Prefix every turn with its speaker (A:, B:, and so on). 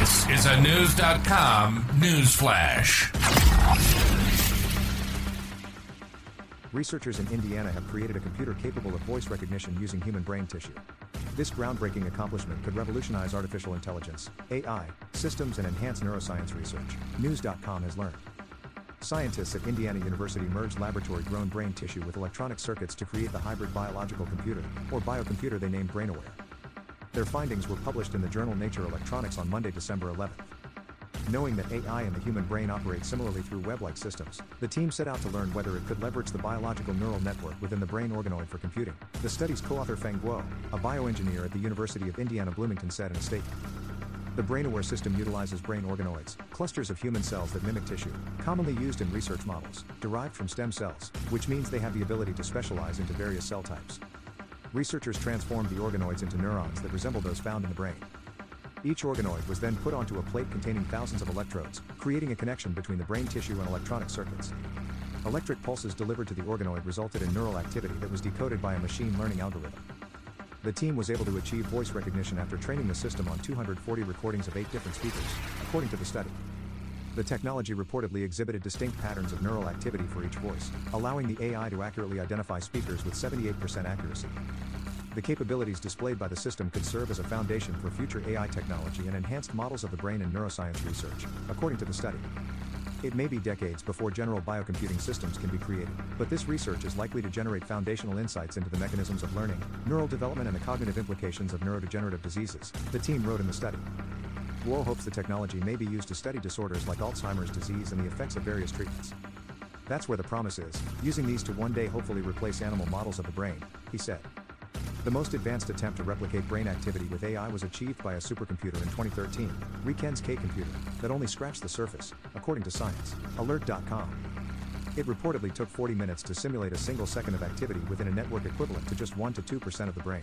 A: This is a News.com news flash.
B: Researchers in Indiana have created a computer capable of voice recognition using human brain tissue. This groundbreaking accomplishment could revolutionize artificial intelligence, AI, systems, and enhance neuroscience research, News.com has learned. Scientists at Indiana University merged laboratory grown brain tissue with electronic circuits to create the hybrid biological computer, or biocomputer they named Brainoware. Their findings were published in the journal Nature Electronics on Monday, December 11. Knowing that AI and the human brain operate similarly through web like systems, the team set out to learn whether it could leverage the biological neural network within the brain organoid for computing. The study's co author Feng Guo, a bioengineer at the University of Indiana Bloomington, said in a statement. The Brainoware system utilizes brain organoids, clusters of human cells that mimic tissue, commonly used in research models, derived from stem cells, which means they have the ability to specialize into various cell types researchers transformed the organoids into neurons that resemble those found in the brain. Each organoid was then put onto a plate containing thousands of electrodes, creating a connection between the brain tissue and electronic circuits. Electric pulses delivered to the organoid resulted in neural activity that was decoded by a machine learning algorithm. The team was able to achieve voice recognition after training the system on 240 recordings of eight different speakers, according to the study. The technology reportedly exhibited distinct patterns of neural activity for each voice, allowing the AI to accurately identify speakers with 78% accuracy. The capabilities displayed by the system could serve as a foundation for future AI technology and enhanced models of the brain and neuroscience research, according to the study. It may be decades before general biocomputing systems can be created, but this research is likely to generate foundational insights into the mechanisms of learning, neural development, and the cognitive implications of neurodegenerative diseases, the team wrote in the study. Guo hopes the technology may be used to study disorders like Alzheimer's disease and the effects of various treatments. That's where the promise is, using these to one day hopefully replace animal models of the brain, he said. The most advanced attempt to replicate brain activity with AI was achieved by a supercomputer in 2013, RIKEN's K computer, that only scratched the surface, according to Science Alert.com. It reportedly took 40 minutes to simulate a single second of activity within a network equivalent to just 1 to 2% of the brain.